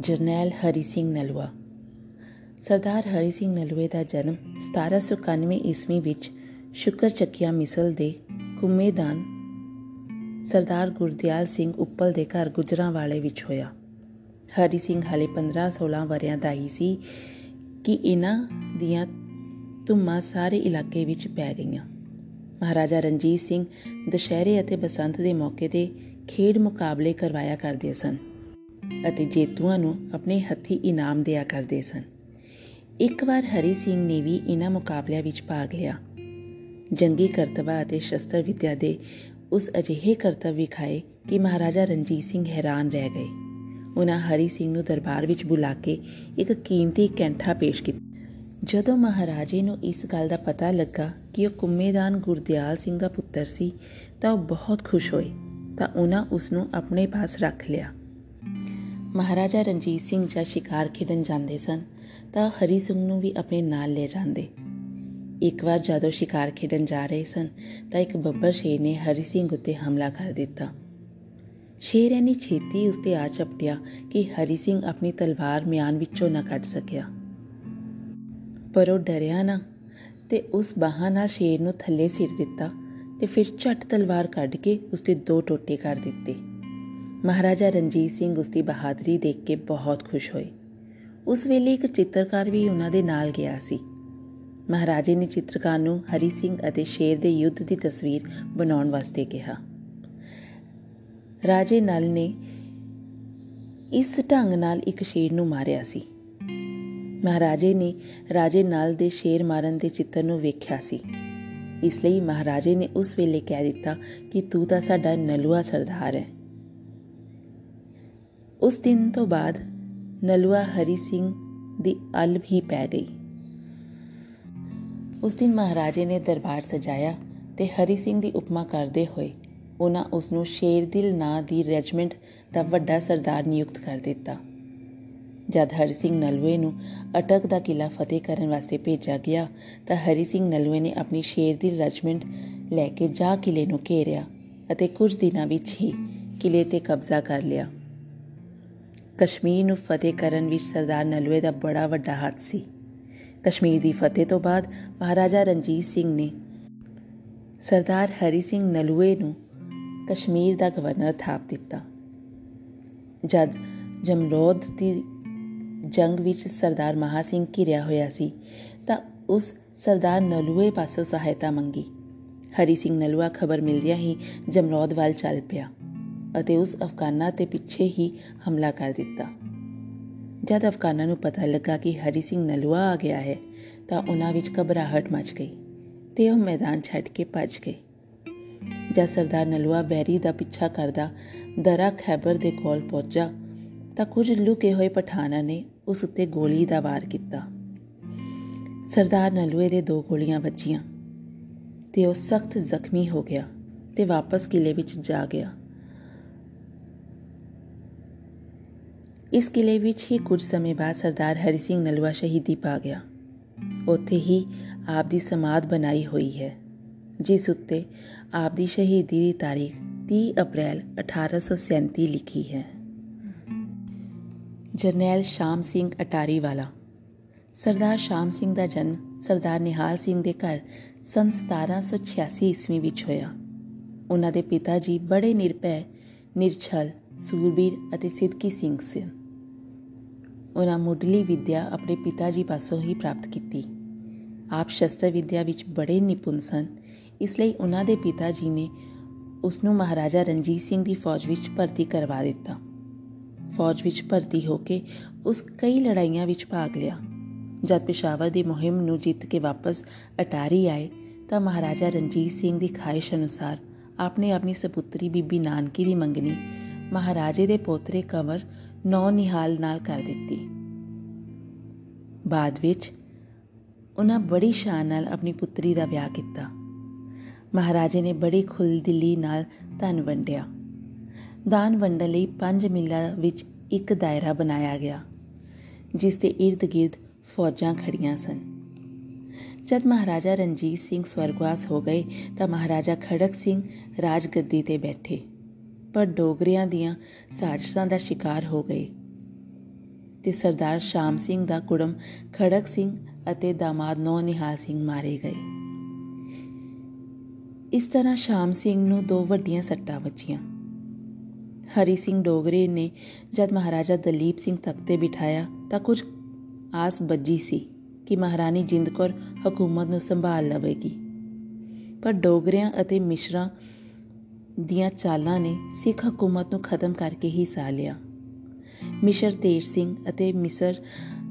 ਜਰਨੈਲ ਹਰੀ ਸਿੰਘ ਨਲੂਆ। ਸਰਦਾਰ ਹਰੀ ਸਿੰਘ ਨਲੂਏ ਦਾ ਜਨਮ 1791 ਈਸਵੀ ਵਿੱਚ ਸ਼ੁਕਰ ਚੱਕੀਆ ਮਿਸਲ ਦੇ ਕੁੰਮੇਦਾਨ ਸਰਦਾਰ ਗੁਰਦਿਆਲ ਸਿੰਘ ਉੱਪਲ ਦੇ ਘਰ ਗੁਜਰਾਂ ਵਾਲੇ ਵਿੱਚ ਹੋਇਆ। ਹਰੀ ਸਿੰਘ ਹਾਲੇ 15-16 ਵਰਿਆਂ ਦਾ ਹੀ ਸੀ ਕਿ ਇਹਨਾਂ ਦੀਆਂ ਧੁੰਮਾਂ ਸਾਰੇ ਇਲਾਕੇ ਵਿੱਚ ਪੈ ਗਈਆਂ। ਮਹਾਰਾਜਾ ਰਣਜੀਤ ਸਿੰਘ ਦੁਸ਼ਹਿਰੇ ਅਤੇ ਬਸੰਤ ਦੇ ਮੌਕੇ ਤੇ ਖੇਡ ਮੁਕਾਬਲੇ ਕਰਵਾਇਆ ਕਰਦੇ ਸਨ। ਅਤੇ ਜੇਤੂਆਂ ਨੂੰ ਆਪਣੇ ਹੱਥੀ ਇਨਾਮ ਦਿਆ ਕਰਦੇ ਸਨ। ਇੱਕ ਵਾਰ ਹਰੀ ਸਿੰਘ ਨੇ ਵੀ ਇਹਨਾਂ ਮੁਕਾਬਲਿਆਂ ਵਿੱਚ ਭਾਗ ਲਿਆ। ਜੰਗੀ ਕਰਤੱਵਾਂ ਅਤੇ ਸ਼ਸਤਰ ਵਿਦਿਆ ਦੇ ਉਸ ਅਜਿਹੇ ਕਰਤੱਵ ਵਿਖਾਏ ਕਿ ਮਹਾਰਾਜਾ ਰਣਜੀਤ ਸਿੰਘ ਹੈਰਾਨ ਰਹਿ ਗਏ। ਉਹਨਾਂ ਹਰੀ ਸਿੰਘ ਨੂੰ ਦਰਬਾਰ ਵਿੱਚ ਬੁਲਾ ਕੇ ਇੱਕ ਕੀਮਤੀ ਕੈਂਠਾ ਪੇਸ਼ ਕੀਤਾ। ਜਦੋਂ ਮਹਾਰਾਜੇ ਨੂੰ ਇਸ ਗੱਲ ਦਾ ਪਤਾ ਲੱਗਾ ਕਿ ਉਹ ਕੁੰਮੇਦਾਨ ਗੁਰਦਿਆਲ ਸਿੰਘ ਦਾ ਪੁੱਤਰ ਸੀ, ਤਾਂ ਉਹ ਬਹੁਤ ਖੁਸ਼ ਹੋਏ। ਤਾਂ ਉਹਨਾਂ ਉਸ ਨੂੰ ਆਪਣੇ ਪਾਸ ਰੱਖ ਲਿਆ। ਮਹਾਰਾਜਾ ਰਣਜੀਤ ਸਿੰਘ ਜਦ ਸ਼ਿਕਾਰ ਖੇਡਣ ਜਾਂਦੇ ਸਨ, ਤਾਂ ਹਰੀ ਸਿੰਘ ਨੂੰ ਵੀ ਆਪਣੇ ਨਾਲ ਲੈ ਜਾਂਦੇ। ਇੱਕ ਵਾਰ ਜਦੋਂ ਸ਼ਿਕਾਰ ਖੇਡਣ ਜਾ ਰਹੇ ਸਨ, ਤਾਂ ਇੱਕ ਬੱਬਰ ਸ਼ੇਰ ਨੇ ਹਰੀ ਸਿੰਘ ਉੱਤੇ ਹਮਲਾ ਕਰ ਦਿੱਤਾ। ਸ਼ੇਰ ਐਨੀ ਛੇਤੀ ਉਸ ਤੇ ਆ ਚਪਟਿਆ ਕਿ ਹਰੀ ਸਿੰਘ ਆਪਣੀ ਤਲਵਾਰ ਮਿਆਨ ਵਿੱਚੋਂ ਨਾ ਕੱਢ ਸਕਿਆ। ਪਰ ਉਹ ਡਰਿਆ ਨਾ ਤੇ ਉਸ ਬਾਹਾਂ ਨਾਲ ਸ਼ੇਰ ਨੂੰ ਥੱਲੇ ਸਿਰ ਦਿੱਤਾ ਤੇ ਫਿਰ ਝਟ ਤਲਵਾਰ ਕੱਢ ਕੇ ਉਸ ਦੇ ਦੋ ਟੋਟੇ ਕਰ ਦਿੱਤੇ। ਮਹਾਰਾਜਾ ਰਣਜੀਤ ਸਿੰਘ ਉਸ ਦੀ ਬਹਾਦਰੀ ਦੇਖ ਕੇ ਬਹੁਤ ਖੁਸ਼ ਹੋਏ। ਉਸ ਵੇਲੇ ਇੱਕ ਚਿੱਤਰਕਾਰ ਵੀ ਉਹਨਾਂ ਦੇ ਨਾਲ ਗਿਆ ਸੀ। ਮਹਾਰਾਜੇ ਨੇ ਚਿੱਤਰਕਾਰ ਨੂੰ ਹਰੀ ਸਿੰਘ ਅਤੇ ਸ਼ੇਰ ਦੇ ਯੁੱਧ ਦੀ ਤਸਵੀਰ ਬਣਾਉਣ ਵਾਸਤੇ ਕਿਹਾ। ਰਾਜੇ ਨਲ ਨੇ ਇਸ ਢੰਗ ਨਾਲ ਇੱਕ ਸ਼ੇਰ ਨੂੰ ਮਾਰਿਆ ਸੀ। ਮਹਾਰਾਜੇ ਨੇ ਰਾਜੇ ਨਲ ਦੇ ਸ਼ੇਰ ਮਾਰਨ ਦੇ ਚਿੱਤਰ ਨੂੰ ਵੇਖਿਆ ਸੀ। ਇਸ ਲਈ ਮਹਾਰਾਜੇ ਨੇ ਉਸ ਵੇਲੇ ਕਹਿ ਦਿੱਤਾ ਕਿ ਤੂੰ ਤਾਂ ਸਾਡਾ ਨਲੂਆ ਸਰਦਾਰ ਹੈ। ਉਸ ਦਿਨ ਤੋਂ ਬਾਅਦ ਨਲੂਆ ਹਰੀ ਸਿੰਘ ਦੀ ਅਲਬ ਹੀ ਪੈ ਗਈ। ਉਸ ਦਿਨ ਮਹਾਰਾਜੇ ਨੇ ਦਰਬਾਰ ਸਜਾਇਆ ਤੇ ਹਰੀ ਸਿੰਘ ਦੀ ਉਪਮਾ ਕਰਦੇ ਹੋਏ ਉਹਨਾਂ ਉਸ ਨੂੰ ਸ਼ੇਰਦਿਲ ਨਾਂ ਦੀ ਰੈਜੀਮੈਂਟ ਦਾ ਵੱਡਾ ਸਰਦਾਰ ਨਿਯੁਕਤ ਕਰ ਦਿੱਤਾ। ਜਦ ਹਰੀ ਸਿੰਘ ਨਲੂਏ ਨੂੰ ਅਟਕ ਦਾ ਕਿਲਾ ਫਤਿਹ ਕਰਨ ਵਾਸਤੇ ਭੇਜਿਆ ਗਿਆ, ਤਾਂ ਹਰੀ ਸਿੰਘ ਨਲੂਏ ਨੇ ਆਪਣੀ ਸ਼ੇਰਦਿਲ ਰੈਜੀਮੈਂਟ ਲੈ ਕੇ ਜਾ ਕਿਲੇ ਨੂੰ ਘੇਰਿਆ ਅਤੇ ਕੁਝ ਦਿਨਾਂ ਵਿੱਚ ਹੀ ਕਿਲੇ ਤੇ ਕਬਜ਼ਾ ਕਰ ਲਿਆ। ਕਸ਼ਮੀਰ ਨੂੰ ਫਤਿਹ ਕਰਨ ਵਿੱਚ ਸਰਦਾਰ ਨਲੂਏ ਦਾ ਬੜਾ ਵੱਡਾ ਹੱਥ ਸੀ। ਕਸ਼ਮੀਰ ਦੀ ਫਤਿਹ ਤੋਂ ਬਾਅਦ ਮਹਾਰਾਜਾ ਰਣਜੀਤ ਸਿੰਘ ਨੇ ਸਰਦਾਰ ਹਰੀ ਸਿੰਘ ਨਲੂਏ ਨੂੰ ਕਸ਼ਮੀਰ ਦਾ ਗਵਰਨਰ ਥਾਪ ਦਿੱਤਾ। ਜਦ ਜਮਰੋਦ ਦੀ ਜੰਗ ਵਿੱਚ ਸਰਦਾਰ ਮਹਾ ਸਿੰਘ ਘਿਰਿਆ ਹੋਇਆ ਸੀ, ਤਾਂ ਉਸ ਸਰਦਾਰ ਨਲੂਏ ਪਾਸੋਂ ਸਹਾਇਤਾ ਮੰਗੀ। ਹਰੀ ਸਿੰਘ ਨਲੂਆ ਖਬਰ ਮਿਲਦਿਆਂ ਹੀ ਜਮਰੋਦ ਵੱਲ ਚੱਲ ਪਿਆ। ਅਤੇ ਉਸ ਅਫਗਾਨਾਂ ਤੇ ਪਿੱਛੇ ਹੀ ਹਮਲਾ ਕਰ ਦਿੱਤਾ। ਜਦ ਅਫਗਾਨਾਂ ਨੂੰ ਪਤਾ ਲੱਗਾ ਕਿ ਹਰੀ ਸਿੰਘ ਨਲੂਆ ਆ ਗਿਆ ਹੈ, ਤਾਂ ਉਹਨਾਂ ਵਿੱਚ ਘਬਰਾਹਟ ਮਚ ਗਈ ਤੇ ਉਹ ਮੈਦਾਨ ਛੱਡ ਕੇ ਭੱਜ ਗਏ। ਜਦ ਸਰਦਾਰ ਨਲੂਆ ਬੈਰੀ ਦਾ ਪਿੱਛਾ ਕਰਦਾ ਦਰਾ ਖੈਬਰ ਦੇ ਕੋਲ ਪਹੁੰਚਾ ਤਾਂ ਕੁਝ ਲੁਕੇ ਹੋਏ ਪਠਾਨਾਂ ਨੇ ਉਸ ਉੱਤੇ ਗੋਲੀ ਦਾ ਵਾਰ ਕੀਤਾ। ਸਰਦਾਰ ਨਲੂਏ ਦੇ ਦੋ ਗੋਲੀਆਂ ਵੱਜੀਆਂ ਤੇ ਉਹ ਸਖਤ ਜ਼ਖਮੀ ਹੋ ਗਿਆ ਤੇ ਵਾਪਸ ਕਿਲੇ ਵਿੱਚ ਜਾ ਗਿਆ। ਇਸ ਕਿਲੇ ਵਿੱਚ ਹੀ ਕੁਝ ਸਮੇਂ ਬਾਅਦ ਸਰਦਾਰ ਹਰੀ ਸਿੰਘ ਨਲਵਾ ਸ਼ਹੀਦੀ ਪਾ ਗਿਆ। ਉੱਥੇ ਹੀ ਆਪ ਦੀ ਸਮਾਧ ਬਣਾਈ ਹੋਈ ਹੈ, ਜਿਸ ਉੱਤੇ ਆਪ ਦੀ ਸ਼ਹੀਦੀ ਦੀ ਤਾਰੀਖ 30 ਅਪ੍ਰੈਲ 1837 ਲਿਖੀ ਹੈ। ਜਰਨੈਲ ਸ਼ਾਮ ਸਿੰਘ ਅਟਾਰੀ ਵਾਲਾ ਸਰਦਾਰ ਸ਼ਾਮ ਸਿੰਘ ਦਾ ਜਨਮ ਸਰਦਾਰ ਨਿਹਾਲ ਸਿੰਘ ਦੇ ਘਰ ਸਨ 1786 ਈਸਵੀ ਵਿੱਚ ਹੋਇਆ। ਉਹਨਾਂ ਦੇ ਪਿਤਾ ਜੀ ਬੜੇ ਨਿਰਭੈ, ਨਿਰਛਲ, ਸੂਰਬੀਰ ਅਤੇ ਸਿੱਧਕੀ ਸਿੰਘ ਸਨ। ਉਹਨਾਂ ਮੁੱਢਲੀ ਵਿਦਿਆ ਆਪਣੇ ਪਿਤਾ ਜੀ ਪਾਸੋਂ ਹੀ ਪ੍ਰਾਪਤ ਕੀਤੀ। ਆਪ ਸ਼ਸਤਰ ਵਿਦਿਆ ਵਿੱਚ ਬੜੇ ਨਿਪੁੰਨ ਸਨ। ਇਸ ਲਈ ਉਹਨਾਂ ਦੇ ਪਿਤਾ ਜੀ ਨੇ ਉਸ ਨੂੰ ਮਹਾਰਾਜਾ ਰਣਜੀਤ ਸਿੰਘ ਦੀ ਫੌਜ ਵਿੱਚ ਭਰਤੀ ਕਰਵਾ ਦਿੱਤਾ। ਫੌਜ ਵਿੱਚ ਭਰਤੀ ਹੋ ਕੇ ਉਸ ਕਈ ਲੜਾਈਆਂ ਵਿੱਚ ਭਾਗ ਲਿਆ। ਜਦ ਪਿਸ਼ਾਵਰ ਦੀ ਮੁਹਿੰਮ ਨੂੰ ਜਿੱਤ ਕੇ ਵਾਪਸ ਅਟਾਰੀ ਆਏ, ਤਾਂ ਮਹਾਰਾਜਾ ਰਣਜੀਤ ਸਿੰਘ ਦੀ ਖਾਹਿਸ਼ ਅਨੁਸਾਰ ਆਪਨੇ ਆਪਣੀ ਸੁਪੁੱਤਰੀ ਬੀਬੀ ਨਾਨਕੀ ਦੀ ਮੰਗਣੀ, ਮਹਾਰਾਜੇ ਦੇ ਪੋਤਰੇ ਕੰਵਰ ਨੌ ਨਿਹਾਲ ਨਾਲ ਕਰ ਦਿੱਤੀ। ਬਾਅਦ ਵਿੱਚ ਉਹਨਾਂ ਬੜੀ ਸ਼ਾਨ ਨਾਲ ਆਪਣੀ ਪੁੱਤਰੀ ਦਾ ਵਿਆਹ ਕੀਤਾ। ਮਹਾਰਾਜੇ ਨੇ ਬੜੀ ਖੁੱਲਦਿਲੀ ਨਾਲ ਧਨ ਵੰਡਿਆ। ਦਾਨ ਵੰਡਣ ਲਈ 5 ਮਿਲਾਂ ਵਿੱਚ ਇੱਕ ਦਾਇਰਾ ਬਣਾਇਆ ਗਿਆ, ਜਿਸ ਦੇ ird-gird ਫੌਜਾਂ ਖੜੀਆਂ ਸਨ। ਜਦ ਮਹਾਰਾਜਾ ਰਣਜੀਤ ਸਿੰਘ ਸਵਰਗਵਾਸ ਹੋ ਗਏ ਤਾਂ ਮਹਾਰਾਜਾ ਖੜਕ ਸਿੰਘ ਰਾਜਗੱਦੀ ਤੇ ਬੈਠੇ। ਪਰ ਡੋਗਰਿਆਂ ਦੀਆਂ ਸਾਜ਼ਿਸ਼ਾਂ ਦਾ ਸ਼ਿਕਾਰ ਹੋ ਗਏ। ਤੇ ਸਰਦਾਰ ਸ਼ਾਮ ਸਿੰਘ ਦਾ ਕੁੜਮ ਖੜਕ ਸਿੰਘ ਅਤੇ ਦਾਮਾਦ ਨੌ ਨਿਹਾਲ ਸਿੰਘ ਮਾਰੇ ਗਏ। ਇਸ ਤਰ੍ਹਾਂ ਸ਼ਾਮ ਸਿੰਘ ਨੂੰ ਦੋ ਵੱਡੀਆਂ ਸੱਟਾਂ ਵੱਜੀਆਂ। ਹਰੀ ਸਿੰਘ ਡੋਗਰੇ ਨੇ ਜਦ ਮਹਾਰਾਜਾ ਦਲੀਪ ਸਿੰਘ ਤਖਤ ਤੇ ਬਿਠਾਇਆ ਤਾਂ ਕੁਝ ਆਸ ਬੱਜੀ ਸੀ ਕਿ ਮਹਾਰਾਣੀ ਜਿੰਦ ਕੌਰ ਹਕੂਮਤ ਨੂੰ ਸੰਭਾਲ ਲਵੇਗੀ। ਪਰ ਡੋਗਰਿਆਂ ਅਤੇ ਮਿਸ਼ਰਾਂ ਦੀਆਂ ਚਾਲਾਂ ਨੇ ਸਿੱਖ ਹਕੂਮਤ ਨੂੰ ਖਤਮ ਕਰਕੇ ਹੀ ਸਾ ਲਿਆ। ਮਿਸ਼ਰ ਤੇਜ ਸਿੰਘ ਅਤੇ ਮਿਸਰ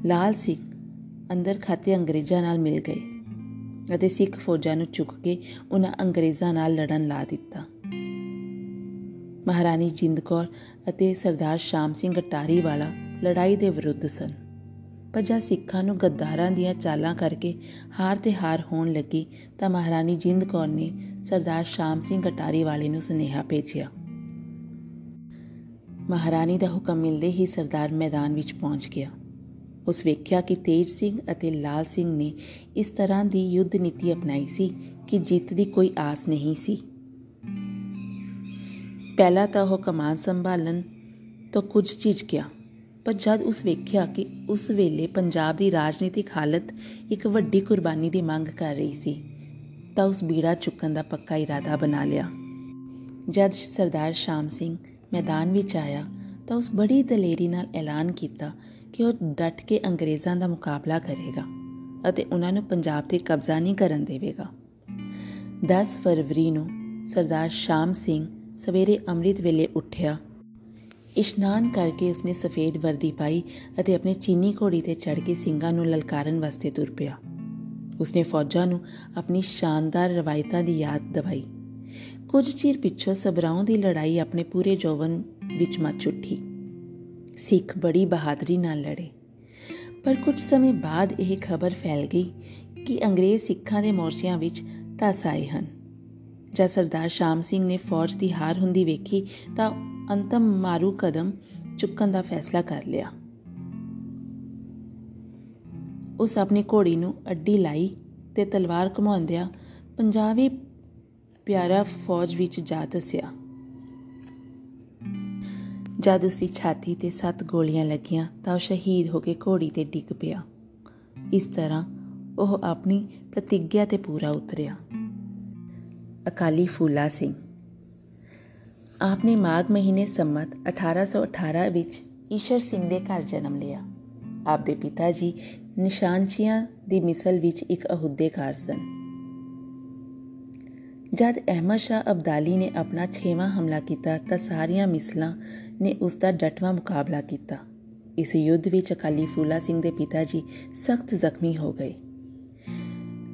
ਲਾਲ ਸਿੰਘ ਅੰਦਰ ਖਾਤੇ ਅੰਗਰੇਜ਼ਾਂ ਨਾਲ ਮਿਲ ਗਏ ਅਤੇ ਸਿੱਖ ਫੌਜਾਂ ਨੂੰ ਚੁੱਕ ਕੇ ਉਹਨਾਂ ਅੰਗਰੇਜ਼ਾਂ ਨਾਲ ਲੜਨ ਲਾ ਦਿੱਤਾ। ਮਹਾਰਾਣੀ ਜਿੰਦ ਕੌਰ ਅਤੇ ਸਰਦਾਰ ਸ਼ਾਮ ਸਿੰਘ ਅਟਾਰੀ ਵਾਲਾ ਲੜਾਈ ਦੇ ਵਿਰੁੱਧ ਸਨ। ਪਰ ਜਦ ਸਿੱਖਾਂ ਨੂੰ ਗੱਦਾਰਾਂ ਦੀਆਂ ਚਾਲਾਂ ਕਰਕੇ ਹਾਰ ਤੇ ਹਾਰ ਹੋਣ ਲੱਗੀ ਤਾਂ ਮਹਾਰਾਣੀ ਜਿੰਦ ਕੌਰ ਨੇ ਸਰਦਾਰ ਸ਼ਾਮ ਸਿੰਘ ਅਟਾਰੀ ਵਾਲੇ ਨੂੰ ਸੁਨੇਹਾ ਭੇਜਿਆ। ਮਹਾਰਾਣੀ ਦਾ ਹੁਕਮ ਮਿਲਦੇ ਹੀ ਸਰਦਾਰ ਮੈਦਾਨ ਵਿੱਚ ਪਹੁੰਚ ਗਿਆ। ਉਸ ਵੇਖਿਆ ਕਿ ਤੇਜ ਸਿੰਘ ਅਤੇ ਲਾਲ ਸਿੰਘ ਨੇ ਇਸ ਤਰ੍ਹਾਂ ਦੀ ਯੁੱਧ ਨੀਤੀ ਅਪਣਾਈ ਸੀ ਕਿ ਜਿੱਤ ਦੀ ਕੋਈ ਆਸ ਨਹੀਂ ਸੀ। ਪਹਿਲਾਂ ਤਾਂ ਉਹ ਕਮਾਨ ਸੰਭਾਲਣ ਤੋਂ ਕੁਝ ਝਿਜਕਿਆ। ਪਰ ਜਦ ਉਸ ਵੇਖਿਆ ਕਿ ਉਸ ਵੇਲੇ ਪੰਜਾਬ ਦੀ ਰਾਜਨੀਤਿਕ ਹਾਲਤ ਇੱਕ ਵੱਡੀ ਕੁਰਬਾਨੀ ਦੀ ਮੰਗ ਕਰ ਰਹੀ ਸੀ, ਤਾਂ ਉਸ ਬੀੜਾ ਚੁੱਕਣ ਦਾ ਪੱਕਾ ਇਰਾਦਾ ਬਣਾ ਲਿਆ। ਜਦ ਸਰਦਾਰ ਸ਼ਾਮ ਸਿੰਘ ਮੈਦਾਨ ਵਿੱਚ ਆਇਆ, ਤਾਂ ਉਸ ਬੜੀ ਦਲੇਰੀ ਨਾਲ ਐਲਾਨ ਕੀਤਾ ਕਿ ਉਹ ਡਟ ਕੇ ਅੰਗਰੇਜ਼ਾਂ ਦਾ ਮੁਕਾਬਲਾ ਕਰੇਗਾ ਅਤੇ ਉਹਨਾਂ ਨੂੰ ਪੰਜਾਬ ਤੇ ਕਬਜ਼ਾ ਨਹੀਂ ਕਰਨ ਦੇਵੇਗਾ। 10 ਫਰਵਰੀ ਨੂੰ ਸਰਦਾਰ ਸ਼ਾਮ ਸਿੰਘ ਸਵੇਰੇ ਅੰਮ੍ਰਿਤ ਵੇਲੇ ਉੱਠਿਆ ਇਸ਼ਨਾਨ ਕਰਕੇ ਉਸਨੇ ਸਫੇਦ ਵਰਦੀ ਪਾਈ ਅਤੇ ਆਪਣੇ ਚੀਨੀ ਘੋੜੀ ਤੇ ਚੜ ਕੇ ਸਿੰਘਾਂ ਨੂੰ ਲਲਕਾਰਨ ਵਾਸਤੇ ਤੁਰ ਪਿਆ। ਉਸਨੇ ਫੌਜਾਂ ਨੂੰ ਆਪਣੀ ਸ਼ਾਨਦਾਰ ਰਵਾਇਤਾਂ ਦੀ ਯਾਦ ਦਿਵਾਈ। ਕੁਝ ਚਿਰ ਪਿੱਛੋਂ ਸਬਰਾਉਂ ਦੀ ਲੜਾਈ ਆਪਣੇ ਪੂਰੇ ਜੋਵਨ ਵਿੱਚ ਮੱਚ ਉੱਠੀ। ਸਿੱਖ ਬੜੀ ਬਹਾਦਰੀ ਨਾਲ ਲੜੇ। ਪਰ ਕੁਝ ਸਮੇਂ ਬਾਅਦ ਇਹ ਖਬਰ ਫੈਲ ਗਈ ਕਿ ਅੰਗਰੇਜ਼ ਸਿੱਖਾਂ ਦੇ ਮੋਰਚਿਆਂ ਵਿੱਚ ਧਸ ਆਏ ਹਨ। ਜਦ ਸਰਦਾਰ ਸ਼ਾਮ ਸਿੰਘ ਨੇ ਫੌਜ ਦੀ ਹਾਰ ਹੁੰਦੀ ਵੇਖੀ ਤਾਂ ਅੰਤਮ ਮਾਰੂ ਕਦਮ ਚੁੱਕਣ ਦਾ ਫੈਸਲਾ ਕਰ ਲਿਆ। ਉਸ ਆਪਣੀ ਘੋੜੀ ਨੂੰ ਅੱਡੀ ਲਾਈ ਤੇ ਤਲਵਾਰ ਘੁਮਾਉਂਦਿਆਂ ਪੰਜਾਬੀ ਪਿਆਰਾ ਫੌਜ ਵਿੱਚ ਜਾ ਦਸਿਆ। ਜਦ ਉਸੀ ਛਾਤੀ ਤੇ ਸੱਤ ਗੋਲੀਆਂ ਲੱਗੀਆਂ ਤਾਂ ਉਹ ਸ਼ਹੀਦ ਹੋ ਕੇ ਘੋੜੀ ਤੇ ਡਿੱਗ ਪਿਆ। ਇਸ ਤਰ੍ਹਾਂ ਉਹ ਆਪਣੀ ਪ੍ਰਤੀਗਿਆ ਤੇ ਪੂਰਾ ਉਤਰਿਆ। ਅਕਾਲੀ ਫੂਲਾ ਸਿੰਘ ਆਪਨੇ ਮਾਘ ਮਹੀਨੇ ਸੰਮਤ 1818 ਵਿੱਚ ਈਸ਼ਰ ਸਿੰਘ ਦੇ ਘਰ ਜਨਮ ਲਿਆ। ਆਪ ਦੇ ਪਿਤਾ ਜੀ ਨਿਸ਼ਾਨਚੀਆਂ ਦੀ ਮਿਸਲ ਵਿੱਚ ਇੱਕ ਅਹੁਦੇਕਾਰ ਸਨ। ਜਦ ਅਹਿਮਦ ਸ਼ਾਹ ਅਬਦਾਲੀ ਨੇ ਆਪਣਾ 6ਵਾਂ ਹਮਲਾ ਕੀਤਾ ਤਾਂ ਸਾਰੀਆਂ ਮਿਸਲਾਂ ਨੇ ਉਸ ਦਾ ਡਟਵਾ ਮੁਕਾਬਲਾ ਕੀਤਾ। ਇਸ ਯੁੱਧ ਵਿੱਚ ਅਕਾਲੀ ਫੂਲਾ ਸਿੰਘ ਦੇ ਪਿਤਾ ਜੀ ਸਖਤ ਜ਼ਖਮੀ ਹੋ ਗਏ।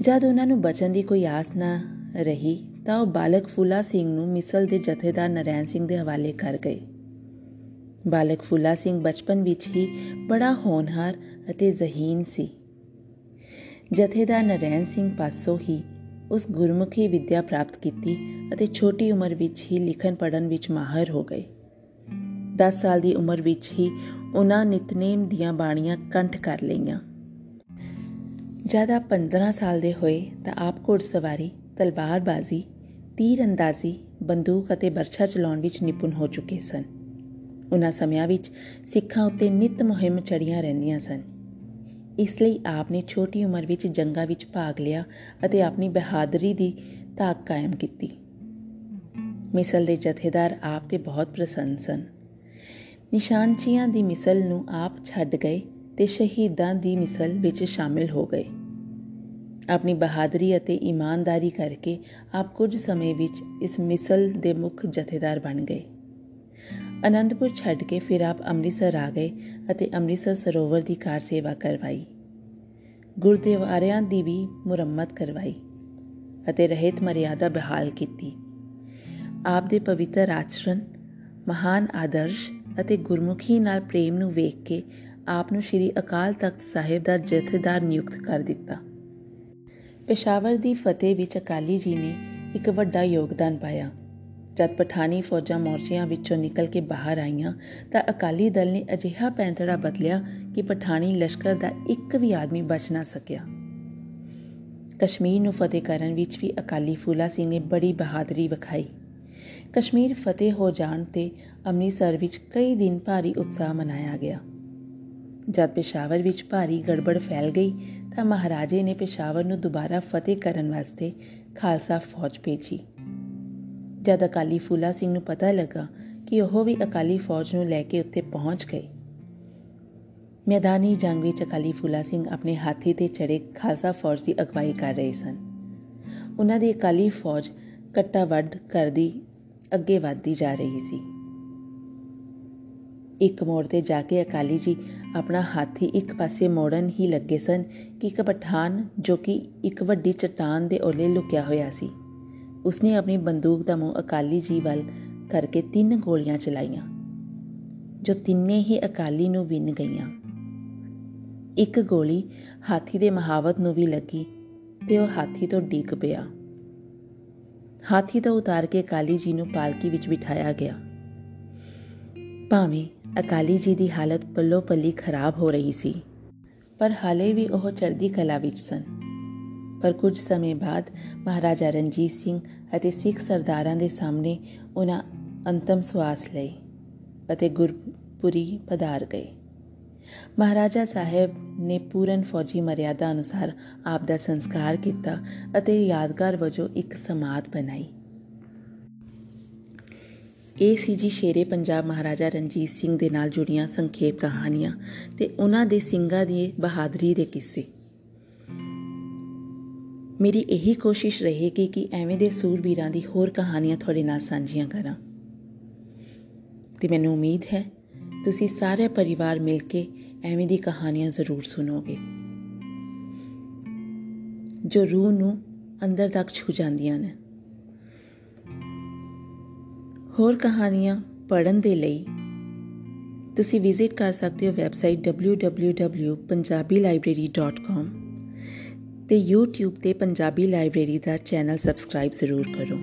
ਜਦ ਉਹਨਾਂ ਨੂੰ ਬਚਣ ਦੀ ਕੋਈ ਆਸ ਨਾ ਰਹੀ ਤਾਂ ਉਹ ਬਾਲਕ ਫੂਲਾ ਸਿੰਘ ਨੂੰ ਮਿਸਲ ਦੇ ਜਥੇਦਾਰ ਨਰੈਣ ਸਿੰਘ ਦੇ ਹਵਾਲੇ ਕਰ ਗਏ। ਬਾਲਕ ਫੂਲਾ ਸਿੰਘ ਬਚਪਨ ਵਿੱਚ ਹੀ ਬੜਾ ਹੋਨਹਾਰ ਅਤੇ ਜ਼ਹੀਨ ਸੀ। ਜਥੇਦਾਰ ਨਰੈਣ ਸਿੰਘ ਪਾਸੋਂ ਹੀ ਉਸ ਗੁਰਮੁਖੀ ਵਿੱਦਿਆ ਪ੍ਰਾਪਤ ਕੀਤੀ ਅਤੇ ਛੋਟੀ ਉਮਰ ਵਿੱਚ ਹੀ ਲਿਖਣ ਪੜ੍ਹਨ ਵਿੱਚ ਮਾਹਰ ਹੋ ਗਏ। 10 ਸਾਲ ਦੀ ਉਮਰ ਵਿੱਚ ਹੀ ਉਹਨਾਂ ਨਿਤਨੇਮ ਦੀਆਂ ਬਾਣੀਆਂ ਕੰਠ ਕਰ ਲਈਆਂ। ਜਦ ਆਪ 15 ਸਾਲ ਦੇ ਹੋਏ ਤਾਂ ਆਪ ਘੋੜਸਵਾਰੀ ਤਲਵਾਰਬਾਜ਼ੀ ਤੀਰ ਅੰਦਾਜ਼ੀ ਬੰਦੂਕ ਅਤੇ ਬਰਛਾ ਚਲਾਉਣ ਵਿੱਚ ਨਿਪੁੰਨ ਹੋ ਚੁੱਕੇ ਸਨ। ਉਹਨਾਂ ਸਮਿਆਂ ਵਿੱਚ ਸਿੱਖਾਂ ਉੱਤੇ ਨਿਤ ਮੁਹਿੰਮ ਚੜੀਆਂ ਰਹਿੰਦੀਆਂ ਸਨ। ਇਸ ਲਈ ਆਪ ਨੇ ਛੋਟੀ ਉਮਰ ਵਿੱਚ ਜੰਗਾਂ ਵਿੱਚ ਭਾਗ ਲਿਆ ਅਤੇ ਆਪਣੀ ਬਹਾਦਰੀ ਦੀ ਤਾਕ ਕਾਇਮ ਕੀਤੀ। ਮਿਸਲ ਦੇ ਜਥੇਦਾਰ ਆਪ ਤੇ ਬਹੁਤ ਪ੍ਰਸੰਨ ਸਨ। ਨਿਸ਼ਾਨਚੀਆਂ ਦੀ ਮਿਸਲ ਨੂੰ ਆਪ ਛੱਡ ਗਏ ਤੇ ਸ਼ਹੀਦਾਂ ਦੀ ਮਿਸਲ ਵਿੱਚ ਸ਼ਾਮਿਲ ਹੋ ਗਏ। ਆਪਣੀ ਬਹਾਦਰੀ ਅਤੇ ਇਮਾਨਦਾਰੀ ਕਰਕੇ ਆਪ ਕੁਝ ਸਮੇਂ ਵਿੱਚ ਇਸ ਮਿਸਲ ਦੇ ਮੁੱਖ ਜਥੇਦਾਰ ਬਣ ਗਏ। ਅਨੰਦਪੁਰ ਛੱਡ ਕੇ ਫਿਰ ਆਪ ਅੰਮ੍ਰਿਤਸਰ ਆ ਗਏ ਅਤੇ ਅੰਮ੍ਰਿਤਸਰ ਸਰੋਵਰ ਦੀ ਕਾਰ ਸੇਵਾ ਕਰਵਾਈ। ਗੁਰਦੁਆਰਿਆਂ ਦੀ ਵੀ ਮੁਰੰਮਤ ਕਰਵਾਈ ਅਤੇ ਰਹਿਤ ਮਰਿਆਦਾ ਬਹਾਲ ਕੀਤੀ। ਆਪ ਦੇ ਪਵਿੱਤਰ ਆਚਰਣ, ਮਹਾਨ ਆਦਰਸ਼ ਅਤੇ ਗੁਰਮੁਖੀ ਨਾਲ ਪ੍ਰੇਮ ਨੂੰ ਵੇਖ ਕੇ ਆਪ ਨੂੰ ਸ੍ਰੀ ਅਕਾਲ ਤਖਤ ਸਾਹਿਬ ਦਾ ਜਥੇਦਾਰ ਨਿਯੁਕਤ ਕਰ ਦਿੱਤਾ। ਪੇਸ਼ਾਵਰ ਦੀ ਫਤਿਹ ਵਿੱਚ ਅਕਾਲੀ ਜੀ ਨੇ ਇੱਕ ਵੱਡਾ ਯੋਗਦਾਨ ਪਾਇਆ। ਜਦ ਪਠਾਨੀ ਫੌਜਾਂ ਮੋਰਚਿਆਂ ਵਿੱਚੋਂ ਨਿਕਲ ਕੇ ਬਾਹਰ ਆਈਆਂ, ਤਾਂ ਅਕਾਲੀ ਦਲ ਨੇ ਅਜਿਹਾ ਪੈਂਤੜਾ ਬਦਲਿਆ ਕਿ ਪਠਾਨੀ ਲਸ਼ਕਰ ਦਾ ਇੱਕ ਵੀ ਆਦਮੀ ਬਚ ਨਾ ਸਕਿਆ। ਕਸ਼ਮੀਰ ਨੂੰ ਫਤਿਹ ਕਰਨ ਵਿੱਚ ਵੀ ਅਕਾਲੀ ਫੂਲਾ ਸਿੰਘ ਨੇ ਬੜੀ ਬਹਾਦਰੀ ਵਿਖਾਈ। ਕਸ਼ਮੀਰ ਫਤਿਹ ਹੋ ਜਾਣ ਤੇ ਅੰਮ੍ਰਿਤਸਰ ਵਿੱਚ ਕਈ ਦਿਨ ਭਾਰੀ ਉਤਸ਼ਾਹ ਮਨਾਇਆ ਗਿਆ। ਜਦ ਪੇਸ਼ਾਵਰ ਵਿੱਚ ਭਾਰੀ ਗੜਬੜ ਫੈਲ ਗਈ ਤਾਂ ਮਹਾਰਾਜੇ ਨੇ ਪੇਸ਼ਾਵਰ ਨੂੰ ਦੁਬਾਰਾ ਫਤਿਹ ਕਰਨ ਵਾਸਤੇ ਖਾਲਸਾ ਫੌਜ ਭੇਜੀ। ਜਦ ਅਕਾਲੀ ਫੂਲਾ ਸਿੰਘ ਨੂੰ ਪਤਾ ਲੱਗਾ ਕਿ ਉਹ ਵੀ ਅਕਾਲੀ ਫੌਜ ਨੂੰ ਲੈ ਕੇ ਉੱਤੇ ਪਹੁੰਚ ਗਏ, ਮੈਦਾਨੀ ਜੰਗ ਵਿੱਚ ਅਕਾਲੀ ਫੂਲਾ ਸਿੰਘ ਆਪਣੇ ਹਾਥੀ ਤੇ ਚੜੇ ਖਾਲਸਾ ਫੌਜ ਦੀ ਅਗਵਾਈ ਕਰ ਰਹੇ ਸਨ। ਉਹਨਾਂ ਦੀ ਅਕਾਲੀ ਫੌਜ ਕੱਟਾ ਵੱਡ ਕਰਦੀ, ਅੱਗੇ ਵਧਦੀ ਜਾ ਰਹੀ ਸੀ। ਇੱਕ ਮੋੜ ਤੇ ਜਾ ਕੇ ਅਕਾਲੀ ਜੀ ਆਪਣਾ ਹਾਥੀ ਇੱਕ ਪਾਸੇ ਮੋੜਨ ਹੀ ਲੱਗੇ ਸਨ ਕਿ ਇੱਕ ਪਠਾਨ ਜੋ ਕਿ ਇੱਕ ਵੱਡੀ ਚਟਾਨ ਦੇ ਓਲੇ ਲੁਕਿਆ ਹੋਇਆ ਸੀ। ਉਸਨੇ ਆਪਣੀ ਬੰਦੂਕ ਦਾ ਮੂੰਹ ਅਕਾਲੀ ਜੀ ਵੱਲ ਕਰਕੇ ਤਿੰਨ ਗੋਲੀਆਂ ਚਲਾਈਆਂ, ਜੋ ਤਿੰਨੇ ਹੀ ਅਕਾਲੀ ਨੂੰ ਵਿੰਨ ਗਈਆਂ। ਇੱਕ ਗੋਲੀ ਹਾਥੀ ਦੇ ਮਹਾਵਤ ਨੂੰ ਵੀ ਲੱਗੀ ਤੇ ਉਹ ਹਾਥੀ ਤੋਂ ਡਿੱਗ ਪਿਆ। ਹਾਥੀ ਤੋਂ ਉਤਾਰ ਕੇ ਅਕਾਲੀ ਜੀ ਨੂੰ ਪਾਲਕੀ ਵਿੱਚ ਬਿਠਾਇਆ ਗਿਆ। ਭਾਵੇਂ ਅਕਾਲੀ ਜੀ ਦੀ ਹਾਲਤ ਪੱਲੋ ਪੱਲੀ ਖਰਾਬ ਹੋ ਰਹੀ ਸੀ। ਪਰ ਹਾਲੇ ਵੀ ਉਹ ਚੜ੍ਹਦੀ ਕਲਾ ਵਿੱਚ ਸਨ। ਪਰ ਕੁਝ ਸਮੇਂ ਬਾਅਦ ਮਹਾਰਾਜਾ ਰਣਜੀਤ ਸਿੰਘ ਅਤੇ ਸਿੱਖ ਸਰਦਾਰਾਂ ਦੇ ਸਾਹਮਣੇ ਉਹਨਾਂ ਅੰਤਮ ਸਵਾਸ ਲਈ ਅਤੇ ਗੁਰਪੁਰੀ ਪਧਾਰ ਗਏ। ਮਹਾਰਾਜਾ ਸਾਹਿਬ ਨੇ ਪੂਰਨ ਫੌਜੀ ਮਰਿਆਦਾ ਅਨੁਸਾਰ ਆਪ ਦਾ ਸੰਸਕਾਰ ਕੀਤਾ ਅਤੇ ਯਾਦਗਾਰ ਵਜੋਂ ਇੱਕ ਸਮਾਧ ਬਣਾਈ। ਇਹ ਸੀ ਜੀ ਸ਼ੇਰੇ ਪੰਜਾਬ ਮਹਾਰਾਜਾ ਰਣਜੀਤ ਸਿੰਘ ਦੇ ਨਾਲ ਜੁੜੀਆਂ ਸੰਖੇਪ ਕਹਾਣੀਆਂ ਤੇ ਉਹਨਾਂ ਦੇ ਸਿੰਘਾਂ ਦੀ ਬਹਾਦਰੀ ਦੇ ਕਿੱਸੇ। ਮੇਰੀ ਇਹੀ ਕੋਸ਼ਿਸ਼ ਰਹੇਗੀ ਕਿ ਐਵੇਂ ਦੇ ਸੂਰਬੀਰਾਂ ਦੀ ਹੋਰ ਕਹਾਣੀਆਂ ਤੁਹਾਡੇ ਨਾਲ ਸਾਂਝੀਆਂ ਕਰਾਂ। ਤੇ ਮੈਨੂੰ ਉਮੀਦ ਹੈ, ਤੁਸੀਂ ਸਾਰੇ ਪਰਿਵਾਰ ਮਿਲ ਕੇ ਐਵੇਂ ਦੀ ਕਹਾਣੀਆਂ ਜ਼ਰੂਰ ਸੁਣੋਗੇ। ਜੋ ਰੂਹ ਨੂੰ ਅੰਦਰ ਤੱਕ ਛੂ ਜਾਂਦੀਆਂ ਨੇ। ਹੋਰ ਕਹਾਣੀਆਂ ਪੜਨ ਦੇ ਲਈ ਤੁਸੀਂ ਵਿਜ਼ਿਟ ਕਰ ਸਕਦੇ ਹੋ ਵੈਬਸਾਈਟ www.punjabilibrary.com ਤੇ YouTube ਤੇ ਪੰਜਾਬੀ ਲਾਇਬ੍ਰੇਰੀ ਦਾ ਚੈਨਲ ਸਬਸਕ੍ਰਾਈਬ ਜ਼ਰੂਰ ਕਰੋ।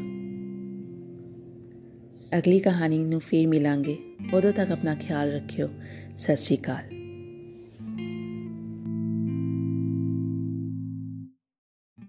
ਅਗਲੀ ਕਹਾਣੀ ਨੂੰ ਫੇਰ ਮਿਲਾਂਗੇ। ਉਦੋਂ ਤੱਕ ਆਪਣਾ ਖਿਆਲ ਰੱਖਿਓ। ਸਤਿ ਸ਼੍ਰੀ ਅਕਾਲ।